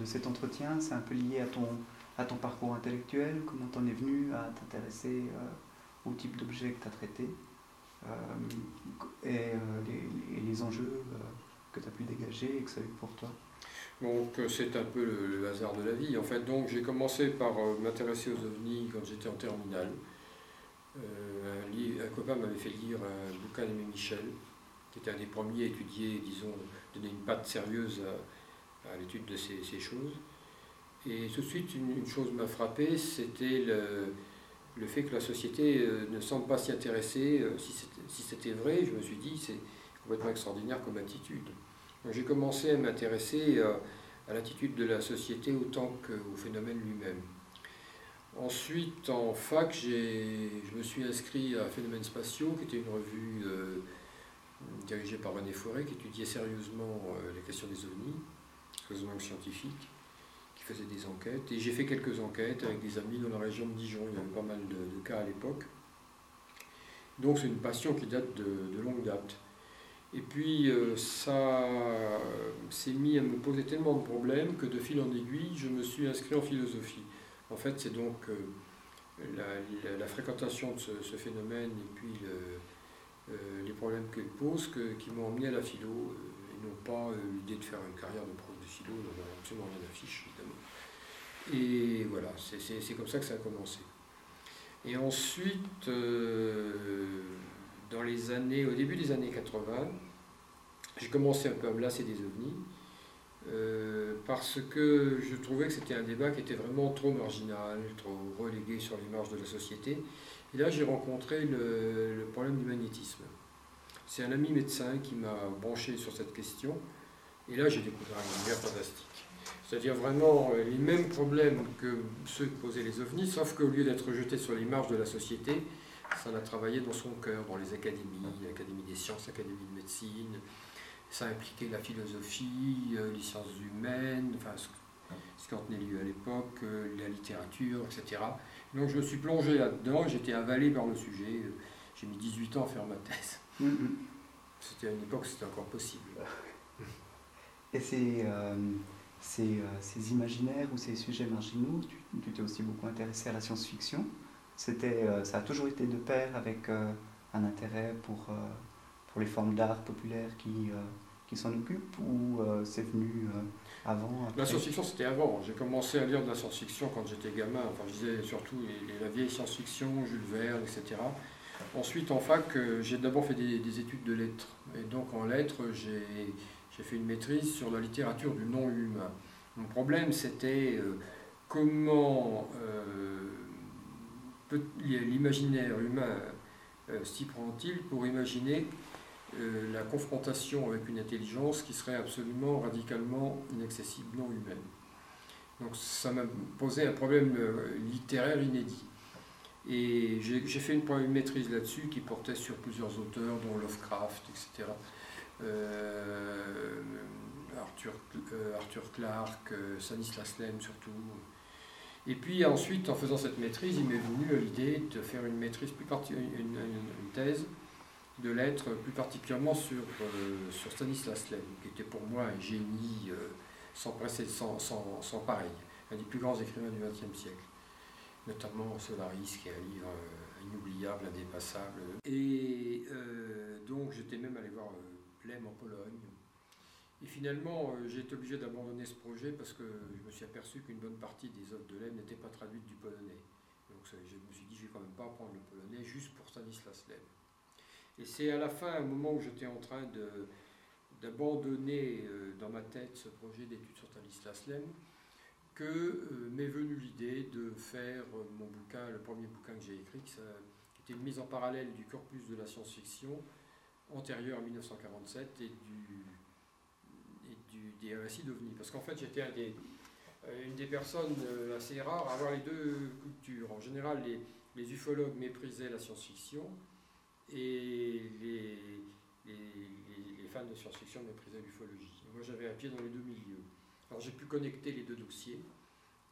de cet entretien, c'est un peu lié à ton, à ton parcours intellectuel, comment t'en es venu à t'intéresser au type d'objet que tu as traité et les, les, enjeux que tu as pu dégager et que ça a eu pour toi. Donc c'est un peu le, hasard de la vie. En fait, donc j'ai commencé par m'intéresser aux ovnis quand j'étais en terminale. un, un, copain m'avait fait lire un bouquin d'Aimé Michel, qui était un des premiers à étudier, disons, donner une patte sérieuse à, l'étude de ces, choses. Et tout de suite, une, chose m'a frappé, c'était le, le, fait que la société euh, ne semble pas s'y intéresser. Euh, si c'était vrai, je me suis dit, c'est complètement extraordinaire comme attitude. J'ai commencé à m'intéresser à, euh, à l'attitude de la société autant qu'au phénomène lui-même. Ensuite, en fac, je me suis inscrit à Phénomènes Spatiaux, qui était une revue dirigé par René Forêt, qui étudiait sérieusement les questions des ovnis, scientifiques, qui faisait des enquêtes. Et j'ai fait quelques enquêtes avec des amis dans la région de Dijon, il y avait pas mal de, cas à l'époque. Donc c'est une passion qui date de, longue date. Et puis euh, ça s'est mis à me poser tellement de problèmes que de fil en aiguille, je me suis inscrit en philosophie. En fait, c'est donc euh, la, fréquentation de ce, phénomène et puis euh, les problèmes qu'elle pose qui m'ont emmené à la philo et non pas l'idée de faire une carrière de prof absolument rien d'affiche évidemment. Et voilà, c'est comme ça que ça a commencé. Et ensuite, dans les années, au début des années 80, j'ai commencé un peu à me lasser des ovnis, parce que je trouvais que c'était un débat qui était vraiment trop marginal, trop relégué sur les marges de la société, et là, j'ai rencontré le, problème du magnétisme. C'est un ami médecin qui m'a branché sur cette question. Et là, j'ai découvert un univers fantastique. C'est-à-dire vraiment euh, les mêmes problèmes que ceux que posaient les ovnis, sauf qu'au lieu d'être jeté sur les marges de la société, ça a travaillé dans son cœur, dans les académies, l'Académie des sciences, l'Académie de médecine. Ça a impliqué la philosophie, euh, les sciences humaines, enfin, ce qui en tenait lieu à l'époque, euh, la littérature, etc. Donc je me suis plongé là-dedans, j'étais avalé par le sujet. J'ai mis 18 ans à faire ma thèse. Mm-hmm. C'était à une époque, c'était encore possible. Et ces, euh, euh, ces, imaginaires ou ces sujets marginaux, tu t'es aussi beaucoup intéressé à la science-fiction. Euh, ça a toujours été de pair avec un intérêt pour, pour les formes d'art populaire qui, qui s'en occupent ou c'est venu avant La science-fiction, c'était avant. J'ai commencé à lire de la science-fiction quand j'étais gamin. Enfin, je disais surtout la vieille science-fiction, Jules Verne, etc. Ensuite, en fac, j'ai d'abord fait des, études de lettres. Et donc, en lettres, j'ai fait une maîtrise sur la littérature du non-humain. Mon problème, c'était euh, comment euh, l'imaginaire humain s'y prend-il pour imaginer euh, la confrontation avec une intelligence qui serait absolument radicalement inaccessible, non humaine? Donc ça m'a posé un problème euh, littéraire inédit. Et j'ai fait une, maîtrise là-dessus qui portait sur plusieurs auteurs, dont Lovecraft, etc. Euh, Arthur, Arthur, Clarke, Stanislas Lem surtout. Et puis ensuite, en faisant cette maîtrise, il m'est venu l'idée de faire une maîtrise plus une thèse de lettres, plus particulièrement sur, euh, Stanislas Lem, qui était pour moi un génie euh, sans, sans, sans, pareil, un des plus grands écrivains du XXe siècle, notamment Solaris, qui est un livre euh, inoubliable, indépassable. Et donc j'étais même allé voir Lem en Pologne. Et finalement, j'ai été obligé d'abandonner ce projet parce que je me suis aperçu qu'une bonne partie des œuvres de Lem n'étaient pas traduites du polonais. Donc je me suis dit, je vais quand même pas apprendre le polonais juste pour Stanislas Lem. Et c'est à la fin, au moment où j'étais en train d'abandonner euh, dans ma tête ce projet d'études sur Stanislas Lem, que euh, m'est venue l'idée de faire mon bouquin, le premier bouquin que j'ai écrit, qui, était une mise en parallèle du corpus de la science-fiction antérieur à 1947 et, du, et du, des récits d'OVNI. Parce qu'en fait, j'étais euh, une des personnes assez rares à avoir les deux cultures. En général, les, les ufologues méprisaient la science-fiction et les, les, fans de science-fiction méprisaient l'ufologie. Moi j'avais un pied dans les deux milieux. Alors j'ai pu connecter les deux dossiers.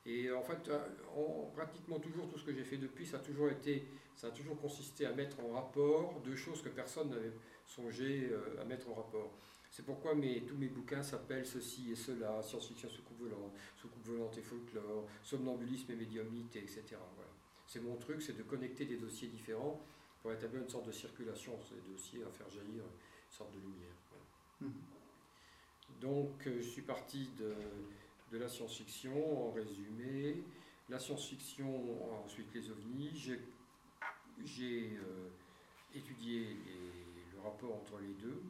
Et en fait, en, pratiquement toujours tout ce que j'ai fait depuis, ça a toujours été, ça a toujours consisté à mettre en rapport deux choses que personne n'avait songé euh, à mettre en rapport. C'est pourquoi mes, tous mes bouquins s'appellent ceci et cela, science-fiction soucoupe volante, soucoupe volante et folklore, somnambulisme et médiumnité, etc. Voilà. C'est mon truc, c'est de connecter des dossiers différents pour établir une sorte de circulation entre les dossiers, à faire jaillir une sorte de lumière. Mhm. Donc euh, je suis parti de, de la science-fiction en résumé. La science-fiction, ensuite les ovnis. J'ai euh, étudié le rapport entre les deux.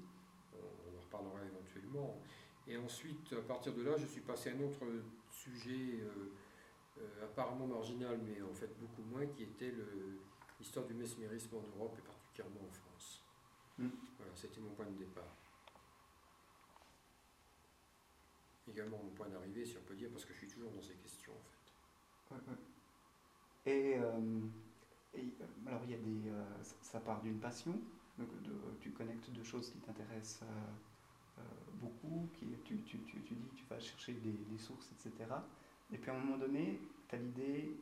On, en reparlera éventuellement. Et ensuite, à partir de là, je suis passé à un autre sujet euh, apparemment marginal, mais en fait beaucoup moins, qui était l'histoire du mesmérisme en Europe et particulièrement en France. Mm. Voilà, c'était mon point de départ. Également mon point d'arrivée, si on peut dire, parce que je suis toujours dans ces questions en fait. Et, euh, euh, alors il y a des, euh, ça part d'une passion, donc tu connectes deux choses qui t'intéressent beaucoup, qui, tu, tu, tu, tu, dis tu vas chercher des, des, sources, etc. Et puis à un moment donné, tu as l'idée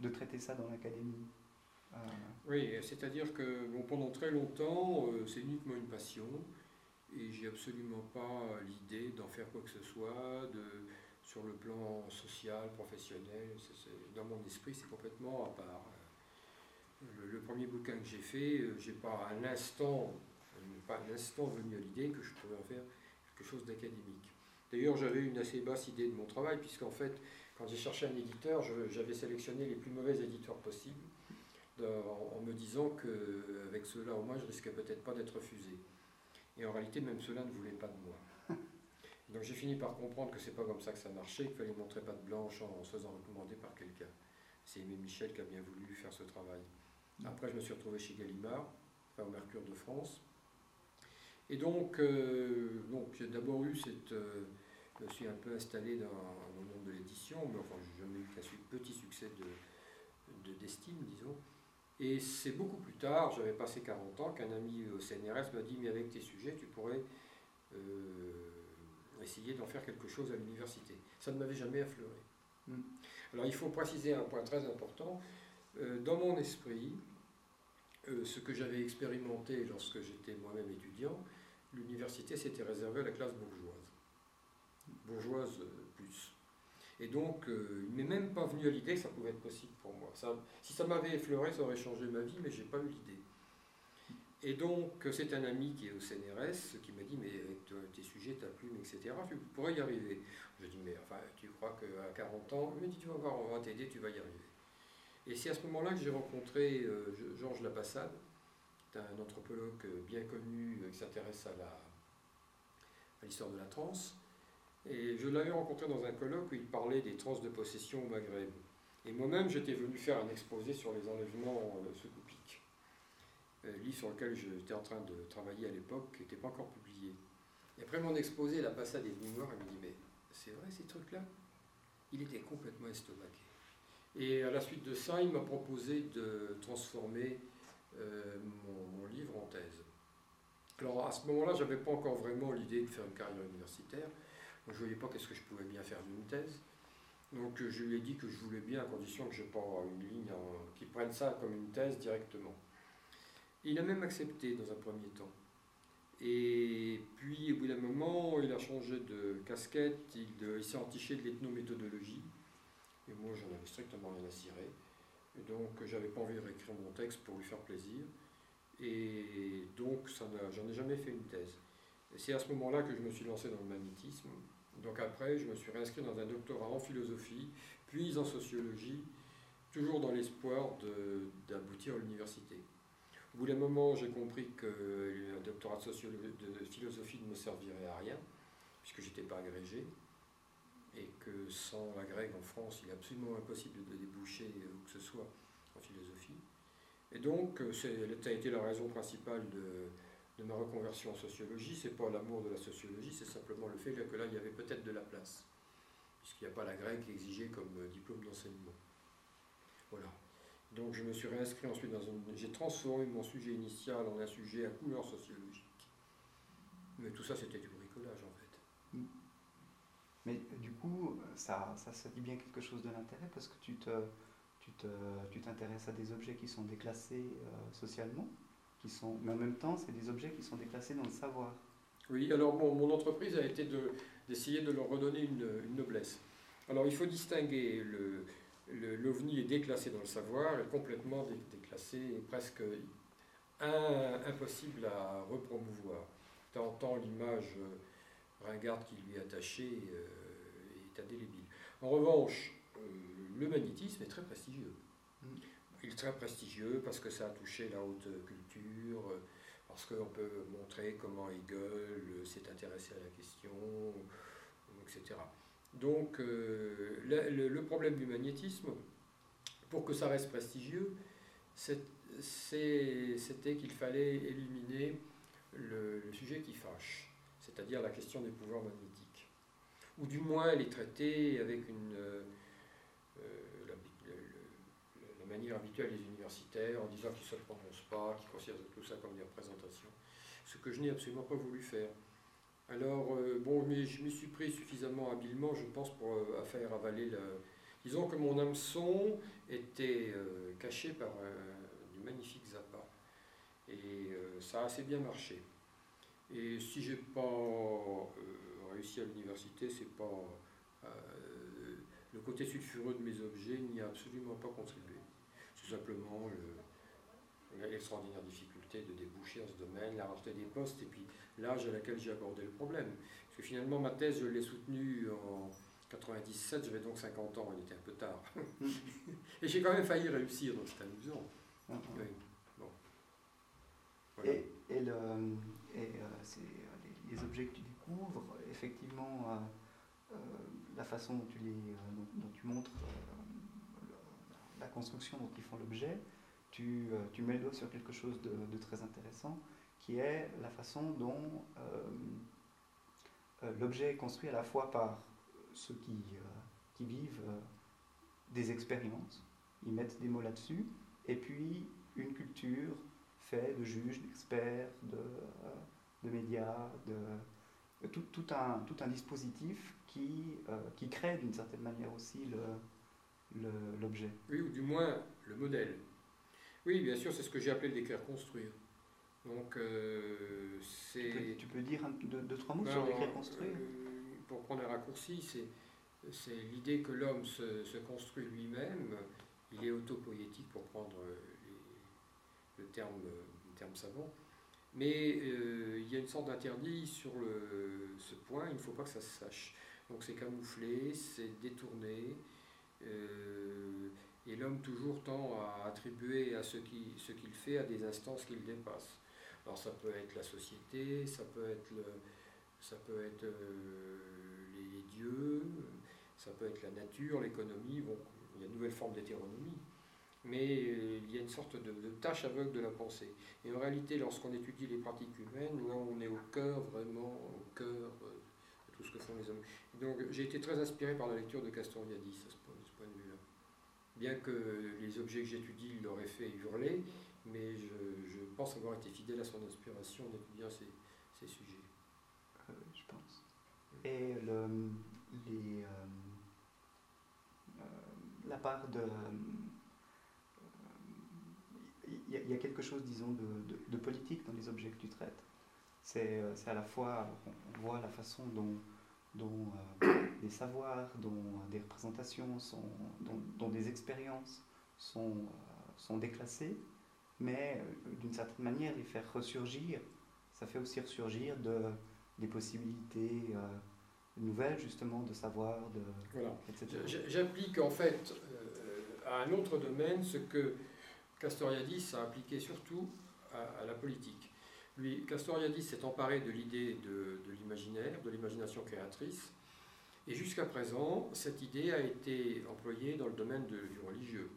de traiter ça dans l'académie. Oui, c'est-à-dire que bon, pendant très longtemps, c'est uniquement une passion et j'ai absolument pas l'idée d'en faire quoi que ce soit, de, sur le plan social, professionnel. dans mon esprit, c'est complètement à part. Le, premier bouquin que j'ai fait, euh, j'ai pas un instant, pas un instant venu à l'idée que je pourrais en faire quelque chose d'académique. D'ailleurs, j'avais une assez basse idée de mon travail, puisqu'en fait, quand j'ai cherché un éditeur, j'avais sélectionné les plus mauvais éditeurs possibles, en, me disant qu'avec ceux-là, au moins, je risquais peut-être pas d'être refusé. Et en réalité, même cela ne voulait pas de moi. Donc j'ai fini par comprendre que c'est pas comme ça que ça marchait, qu'il fallait montrer pas de blanche en, se faisant recommander par quelqu'un. C'est Aimé Michel qui a bien voulu faire ce travail. Après, je me suis retrouvé chez Gallimard, enfin au Mercure de France. Et donc, euh, donc j'ai d'abord eu cette. Euh, je me suis un peu installé dans, le monde de l'édition, mais enfin, j'ai jamais eu qu'un petit succès d'estime, de, disons. Et c'est beaucoup plus tard, j'avais passé 40 ans, qu'un ami au CNRS m'a dit Mais avec tes sujets, tu pourrais euh, essayer d'en faire quelque chose à l'université. Ça ne m'avait jamais affleuré. Hmm. Alors il faut préciser un point très important. Euh, dans mon esprit, euh, ce que j'avais expérimenté lorsque j'étais moi-même étudiant, l'université s'était réservée à la classe bourgeoise. Bourgeoise plus. Et donc, euh, il ne m'est même pas venu à l'idée que ça pouvait être possible pour moi. Si ça m'avait effleuré, ça aurait changé ma vie, mais je n'ai pas eu l'idée. Et donc, c'est un ami qui est au CNRS qui m'a dit Mais tes sujets, ta plume, etc., tu pourrais y arriver. Je dis Mais enfin, tu crois qu'à 40 ans Il m'a dit Tu vas voir, on va t'aider, tu vas y arriver. Et c'est à ce moment-là que j'ai rencontré euh, Georges Lapassade, qui est un anthropologue bien connu euh, qui s'intéresse à l'histoire de la transe. Et je l'avais rencontré dans un colloque où il parlait des trans de possession au Maghreb. Et moi-même, j'étais venu faire un exposé sur les enlèvements euh, secoupiques. Euh, livre sur lequel j'étais en train de travailler à l'époque, qui n'était pas encore publié. Et après mon exposé, la passade est venue voir et me dit Mais c'est vrai ces trucs-là? Il était complètement estomaqué. Et à la suite de ça, il m'a proposé de transformer euh, mon, livre en thèse. Alors à ce moment-là, je n'avais pas encore vraiment l'idée de faire une carrière universitaire je ne voyais pas qu'est-ce que je pouvais bien faire d'une thèse. Donc je lui ai dit que je voulais bien à condition que je pas une ligne qui prenne ça comme une thèse directement. Il a même accepté dans un premier temps. Et puis au bout d'un moment, il a changé de casquette, il, s'est entiché de l'ethnométhodologie. Et moi, j'en avais strictement rien à cirer. Et donc, j'avais pas envie de réécrire mon texte pour lui faire plaisir. Et donc, j'en ai jamais fait une thèse. C'est à ce moment-là que je me suis lancé dans le magnétisme. Donc après, je me suis réinscrit dans un doctorat en philosophie, puis en sociologie, toujours dans l'espoir d'aboutir à l'université. Au bout d'un moment, j'ai compris qu'un doctorat de, de, philosophie ne me servirait à rien, puisque je n'étais pas agrégé, et que sans l'agrég en France, il est absolument impossible de déboucher où que ce soit en philosophie. Et donc, ça a été la raison principale de, ma reconversion en sociologie, c'est pas l'amour de la sociologie, c'est simplement le fait que là, il y avait peut-être de la place, puisqu'il n'y a pas la grecque exigée comme euh, diplôme d'enseignement. Voilà. Donc je me suis réinscrit ensuite dans une... J'ai transformé mon sujet initial en un sujet à couleur sociologique. Mais tout ça, c'était du bricolage, en fait. Mais du coup, ça, ça, dit bien quelque chose de l'intérêt, parce que tu te tu t'intéresses à des objets qui sont déclassés euh, socialement, qui sont, mais en même temps, c'est des objets qui sont déclassés dans le savoir. Oui, alors mon entreprise a été d'essayer de, leur redonner une, noblesse. Alors il faut distinguer le, l'OVNI est déclassé dans le savoir, est complètement déclassé et presque impossible à repromouvoir. Tant, l'image euh, ringarde qui lui est attachée euh, est indélébile. En revanche, euh, le magnétisme est très prestigieux. Mm. Il est très prestigieux parce que ça a touché la haute culture, parce qu'on peut montrer comment Hegel s'est intéressé à la question, etc. Donc le, problème du magnétisme, pour que ça reste prestigieux, c'était qu'il fallait éliminer le, sujet qui fâche, c'est-à-dire la question des pouvoirs magnétiques. Ou du moins les traiter avec une, euh, la, manière habituelle des universitaires, en disant qu'ils ne se prononcent pas, qu'ils considèrent tout ça comme des représentations. Ce que je n'ai absolument pas voulu faire. Alors, euh, bon, mais je m'y suis pris suffisamment habilement, je pense, pour euh, faire avaler le. Disons que mon hameçon était caché par du magnifique Zappa. Et euh, ça a assez bien marché. Et si j'ai pas euh, réussi à l'université, c'est pas euh, le côté sulfureux de mes objets n'y a absolument pas contribué. C'est simplement l'extraordinaire difficulté de déboucher dans ce domaine, la rareté des postes et puis l'âge à laquelle j'ai abordé le problème. Parce que finalement, ma thèse, je l'ai soutenue en 97, j'avais donc 50 ans, elle était un peu tard. et j'ai quand même failli réussir, donc c'est amusant. Oui. Et, et, le, et euh, c'est euh, les, objets que tu découvres, effectivement, euh, la façon dont tu, montres la construction dont ils font l'objet, tu, tu, mets le doigt sur quelque chose de, de, très intéressant, qui est la façon dont l'objet est construit à la fois par ceux qui, qui vivent des expériences, ils mettent des mots là-dessus, et puis une culture fait de juges, d'experts, de, euh, de, médias, de, tout, tout, un, tout un dispositif qui, euh, qui crée d'une certaine manière aussi l'objet. Oui, ou du moins le modèle. Oui, bien sûr, c'est ce que j'ai appelé l'écrire construire. Donc, euh, c'est. Tu, peux dire deux, trois mots sur l'écrire construire? Pour prendre un raccourci, c'est l'idée que l'homme se, se, construit lui-même. Il est autopoétique pour prendre le terme, le terme savant. Mais euh, il y a une sorte d'interdit sur ce point, il ne faut pas que ça se sache. Donc c'est camouflé, c'est détourné, euh, et l'homme toujours tend à attribuer à ce qu'il fait à des instances qu'il dépasse. Alors ça peut être la société, ça peut être, euh, les, les, dieux, ça peut être la nature, l'économie, bon, il y a une nouvelle forme d'hétéronomie mais euh, il y a une sorte de, tâche aveugle de la pensée. Et en réalité, lorsqu'on étudie les pratiques humaines, là, on est au cœur, vraiment, au cœur euh, de tout ce que font les hommes. donc j'ai été très inspiré par la lecture de Castoriadis à ce point, de vue-là. Bien que les objets que j'étudie l'auraient fait hurler, mais je, pense avoir été fidèle à son inspiration en étudiant ces, ces sujets. Euh, je pense. Et le, la part de il y, a quelque chose, disons, de, politique dans les objets que tu traites. C'est euh, à la fois, on voit la façon dont, dont euh, des savoirs, dont des représentations, sont, dont, des expériences sont, euh, sont déclassées, mais d'une certaine manière, les faire ressurgir, ça fait aussi ressurgir de, des possibilités nouvelles, justement, de savoir, de, voilà. etc. J'applique en fait à un autre domaine ce que Castoriadis a appliqué surtout à, la politique. Lui, Castoriadis s'est emparé de l'idée de, l'imaginaire, de l'imagination créatrice, et jusqu'à présent, cette idée a été employée dans le domaine du religieux,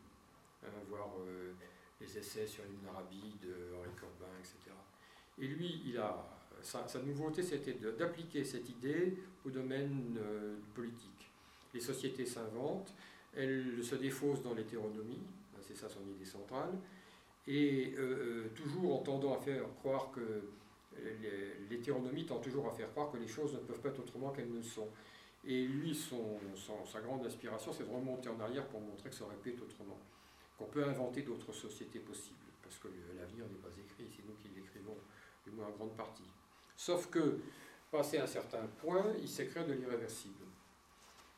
hein, voir euh, les essais sur l'Ibn Arabi de Henri Corbin, etc. Et lui, il a, sa, nouveauté, c'était d'appliquer cette idée au domaine euh, politique. Les sociétés s'inventent, elles se défaussent dans l'hétéronomie, c'est ça son idée centrale, et euh, euh, toujours en tendant à faire croire que l'hétéronomie tend toujours à faire croire que les choses ne peuvent pas être autrement qu'elles ne sont. Et lui, son, sa grande inspiration, c'est de remonter en arrière pour montrer que ça aurait pu être autrement, qu'on peut inventer d'autres sociétés possibles, parce que l'avenir n'est pas écrit, c'est nous qui l'écrivons, du moins en grande partie. Sauf que, passé un certain point, il s'écrit de l'irréversible.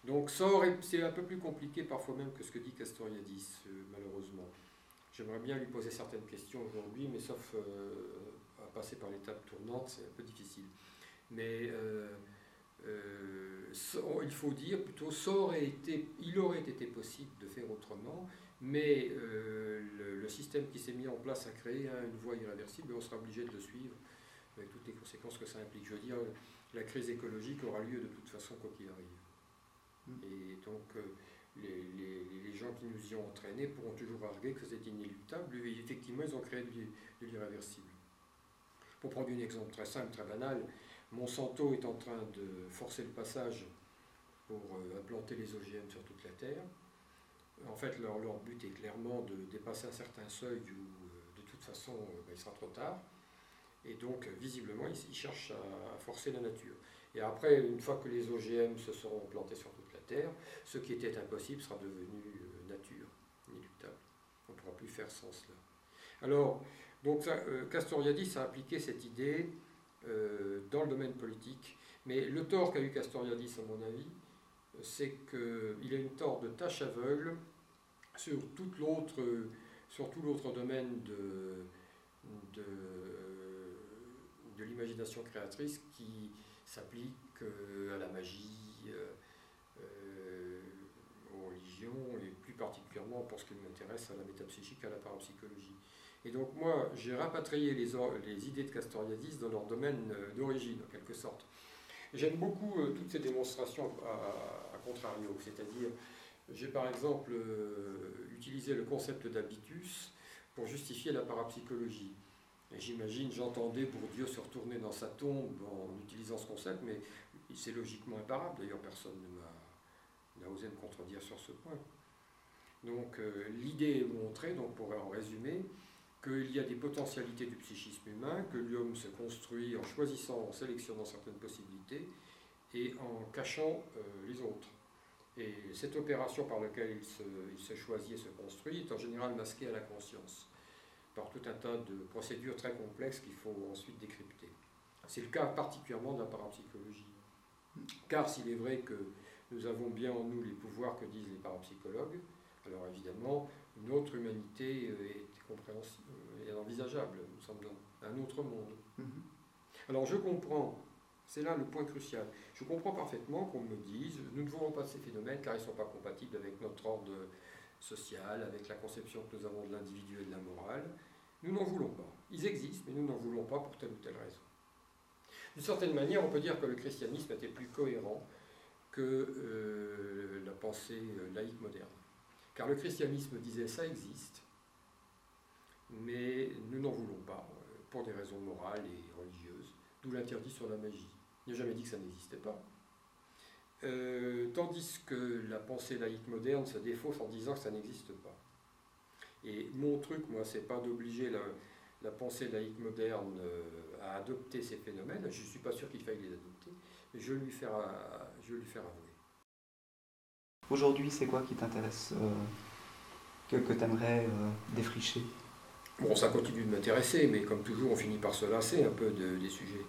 Donc c'est un peu plus compliqué parfois même que ce que dit Castoriadis, euh, malheureusement. J'aimerais bien lui poser certaines questions aujourd'hui, mais sauf euh, à passer par l'étape tournante, c'est un peu difficile. Mais euh, il faut dire plutôt, ça aurait été, il aurait été possible de faire autrement, mais le, système qui s'est mis en place a créé une voie irréversible et on sera obligé de le suivre avec toutes les conséquences que ça implique. Je veux dire, la crise écologique aura lieu de toute façon quoi qu'il arrive. Et donc, euh, les, gens qui nous y ont entraînés pourront toujours arguer que c'est inéluctable. Et effectivement, ils ont créé de l'irréversible. Pour prendre un exemple très simple, très banal, Monsanto est en train de forcer le passage pour euh, implanter les OGM sur toute la Terre. En fait, leur, leur but est clairement de dépasser un certain seuil où, euh, de toute façon, ben, il sera trop tard. Et donc, visiblement, ils, cherchent à, forcer la nature. Et après, une fois que les OGM se seront plantés sur toute Terre, ce qui était impossible sera devenu euh, nature, inéluctable. On ne pourra plus faire sans cela. Alors, donc euh, Castoriadis a appliqué cette idée euh, dans le domaine politique, mais le tort qu'a eu Castoriadis, à mon avis, c'est qu'il a une tort de tâche aveugle sur, tout l'autre domaine de, l'imagination créatrice qui s'applique à la magie, et plus particulièrement pour ce qui m'intéresse à la métapsychique, à la parapsychologie. Et donc moi, j'ai rapatrié les, idées de Castoriadis dans leur domaine d'origine, en quelque sorte. J'aime beaucoup toutes ces démonstrations à, contrario, c'est-à-dire j'ai par exemple utilisé le concept d'habitus pour justifier la parapsychologie. J'imagine, j'entendais pour Dieu se retourner dans sa tombe en utilisant ce concept, mais c'est logiquement imparable. D'ailleurs, personne ne m'a osé me contredire sur ce point. Donc euh, l'idée est montrée, donc pour en résumer, qu'il y a des potentialités du psychisme humain, que l'homme se construit en choisissant, en sélectionnant certaines possibilités et en cachant euh, les autres. Et cette opération par laquelle il il se choisit et se construit est en général masquée à la conscience par tout un tas de procédures très complexes qu'il faut ensuite décrypter. C'est le cas particulièrement de la parapsychologie. Car s'il est vrai que nous avons bien en nous les pouvoirs que disent les parapsychologues, alors évidemment, notre humanité est compréhensible et envisageable. Nous sommes dans un autre monde. Mm-hmm. Alors je comprends, c'est là le point crucial, je comprends parfaitement qu'on me dise, nous ne voulons pas ces phénomènes car ils ne sont pas compatibles avec notre ordre social, avec la conception que nous avons de l'individu et de la morale. Nous n'en voulons pas. Ils existent, mais nous n'en voulons pas pour telle ou telle raison. D'une certaine manière, on peut dire que le christianisme était plus cohérent que euh, la pensée euh, laïque moderne. Car le christianisme disait ça existe, mais nous n'en voulons pas, euh, pour des raisons morales et religieuses, d'où l'interdit sur la magie. Il n'a jamais dit que ça n'existait pas. Tandis que la pensée laïque moderne se défausse en disant que ça n'existe pas. Et mon truc, moi, c'est pas d'obliger la, pensée laïque moderne à adopter ces phénomènes. Je ne suis pas sûr qu'il faille les adopter, je vais lui faire, je lui faire avouer. Aujourd'hui, c'est quoi qui t'intéresse, euh, que, que tu aimerais défricher? Bon, ça continue de m'intéresser, mais comme toujours, on finit par se lasser un peu des sujets.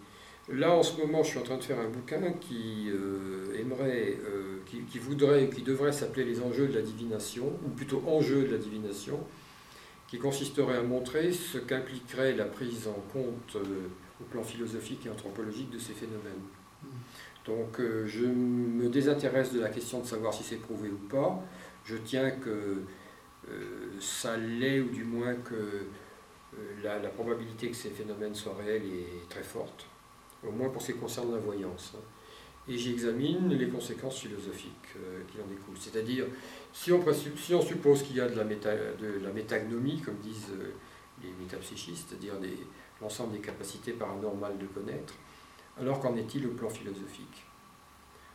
Là, en ce moment, je suis en train de faire un bouquin qui euh, aimerait, euh, qui, voudrait, qui devrait s'appeler Les enjeux de la divination, ou plutôt Enjeux de la divination, qui consisterait à montrer ce qu'impliquerait la prise en compte euh, au plan philosophique et anthropologique de ces phénomènes. Donc, je me désintéresse de la question de savoir si c'est prouvé ou pas. Je tiens que ça l'est, ou du moins que la, la probabilité que ces phénomènes soient réels est très forte au moins pour ce qui concerne la voyance. Hein. Et j'examine les conséquences philosophiques euh, qui en découlent. C'est-à-dire, si on, suppose qu'il y a de la, de la métagnomie, comme disent euh, les métapsychistes, c'est-à-dire l'ensemble des capacités paranormales de connaître, alors qu'en est-il au plan philosophique?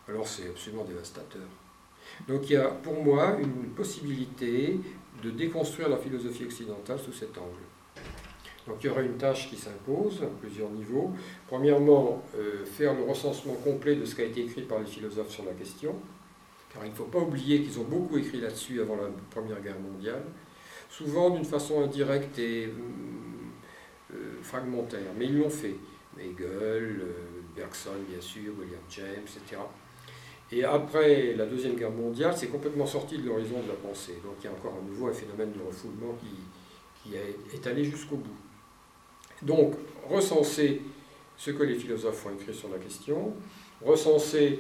Alors c'est absolument dévastateur. Donc il y a pour moi une possibilité de déconstruire la philosophie occidentale sous cet angle. Donc il y aura une tâche qui s'impose à plusieurs niveaux. Premièrement, euh, faire le recensement complet de ce qui a été écrit par les philosophes sur la question, car il ne faut pas oublier qu'ils ont beaucoup écrit là-dessus avant la Première Guerre mondiale, souvent d'une façon indirecte et euh, fragmentaire, mais ils l'ont fait. Hegel, Bergson bien sûr, William James, etc. Et après la Deuxième Guerre mondiale, c'est complètement sorti de l'horizon de la pensée. Donc il y a encore à nouveau un phénomène de refoulement qui, qui est allé jusqu'au bout. Donc, recenser ce que les philosophes ont écrit sur la question, recenser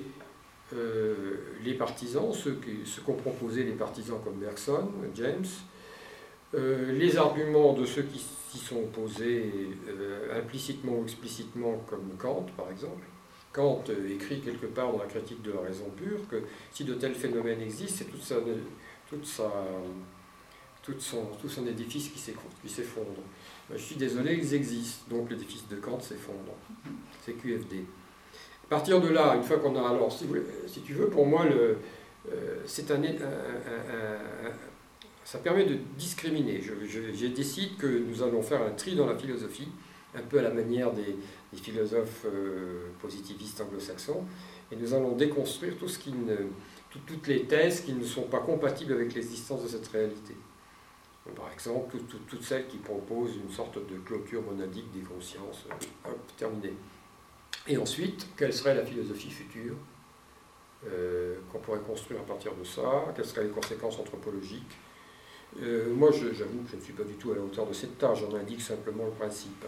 euh, les partisans, ce qu'ont proposé les partisans comme Bergson, James, euh, les arguments de ceux qui s'y sont opposés euh, implicitement ou explicitement, comme Kant par exemple. Kant écrit quelque part dans la critique de la raison pure que si de tels phénomènes existent, c'est toute sa, toute sa, son, tout son édifice qui s'effondre. Je suis désolé, ils existent, donc l'édifice de Kant s'effondre. C'est QFD. À partir de là, une fois qu'on a. Alors, si, si, tu veux, pour moi, le, euh, c'est un, ça permet de discriminer. Je, décide que nous allons faire un tri dans la philosophie, un peu à la manière des, philosophes euh, positivistes anglo-saxons, et nous allons déconstruire toutes les thèses qui ne sont pas compatibles avec l'existence de cette réalité. Par exemple, toutes celles qui proposent une sorte de clôture monadique des consciences, euh, hop, terminé. Et ensuite, quelle serait la philosophie future euh, qu'on pourrait construire à partir de ça? Quelles seraient les conséquences anthropologiques? Euh, Moi, j'avoue que je ne suis pas du tout à la hauteur de cette tâche, j'en indique simplement le principe.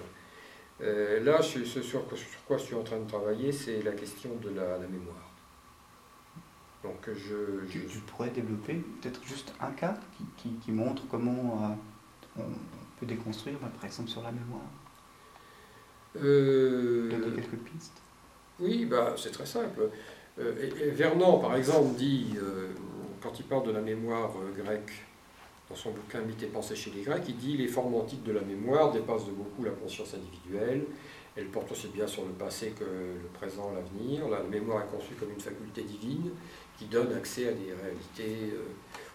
là, ce sur, quoi je suis en train de travailler, c'est la question de la mémoire. Donc je, Tu, pourrais développer peut-être juste un cas qui, qui, montre comment euh, on peut déconstruire, bah, par exemple sur la mémoire. Euh, Donner quelques pistes. Oui, bah, c'est très simple. Euh, Vernon, par exemple, dit, quand il parle de la mémoire grecque, dans son bouquin Mythes et pensées chez les Grecs, il dit les formes antiques de la mémoire dépassent de beaucoup la conscience individuelle. Elle porte aussi bien sur le passé que le présent, l'avenir. La mémoire est conçue comme une faculté divine qui donne accès à des réalités euh,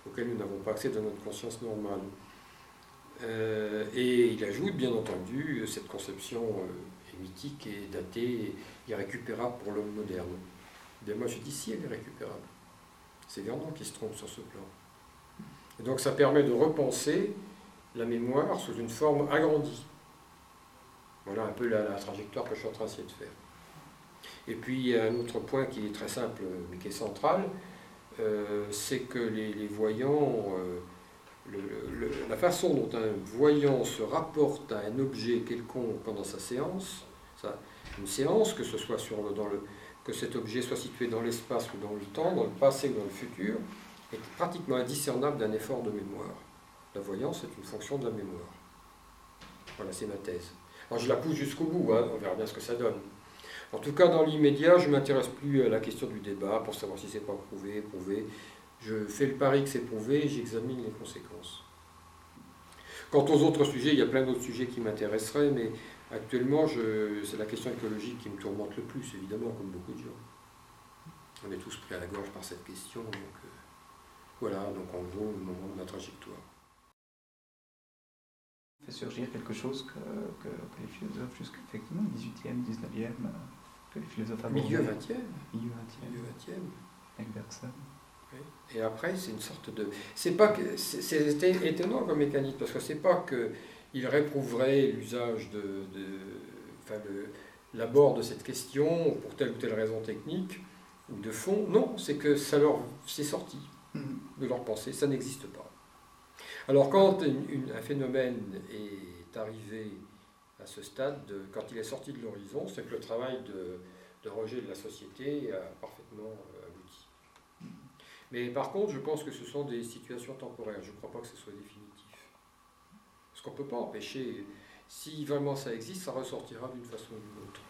auxquelles nous n'avons pas accès dans notre conscience normale. Euh, et il ajoute, bien entendu, cette conception euh, est mythique et datée, irrécupérable pour l'homme moderne. Bien, moi je dis si elle est récupérable. C'est Vernon qui se trompe sur ce plan. Et donc ça permet de repenser la mémoire sous une forme agrandie. Voilà un peu la, trajectoire que je suis en train d'essayer de faire. Et puis il y a un autre point qui est très simple mais qui est central, euh, c'est que les, voyants, euh, la façon dont un voyant se rapporte à un objet quelconque pendant sa séance, une séance, que ce soit dans le, que cet objet soit situé dans l'espace ou dans le temps, dans le passé ou dans le futur, est pratiquement indiscernable d'un effort de mémoire. La voyance est une fonction de la mémoire. Voilà, c'est ma thèse. Alors je la pousse jusqu'au bout, hein, on verra bien ce que ça donne. En tout cas, dans l'immédiat, je ne m'intéresse plus à la question du débat pour savoir si c'est pas prouvé, prouvé. Je fais le pari que c'est prouvé et j'examine les conséquences. Quant aux autres sujets, il y a plein d'autres sujets qui m'intéresseraient, mais actuellement, c'est la question écologique qui me tourmente le plus, évidemment, comme beaucoup de gens. On est tous pris à la gorge par cette question, donc euh, voilà, donc en gros, le moment de ma trajectoire. fait surgir quelque chose que, que, que les philosophes jusqu'effectivement 18e, 19e, que les philosophes Milieu 20e. Milieu 20e. Avec Bergson. Et après, c'est une sorte de. C'est pas que. C'était étonnant comme mécanisme, parce que c'est pas qu'il réprouverait l'usage de. de enfin, l'abord de cette question pour telle ou telle raison technique ou de fond. Non, c'est que ça leur. C'est sorti. De leur pensée, ça n'existe pas. Alors, quand un phénomène est arrivé à ce stade, quand il est sorti de l'horizon, c'est que le travail de, rejet de la société a parfaitement euh, abouti. Mais par contre, je pense que ce sont des situations temporaires. Je ne crois pas que ce soit définitif. Parce qu'on ne peut pas empêcher, si vraiment ça existe, ça ressortira d'une façon ou d'une autre.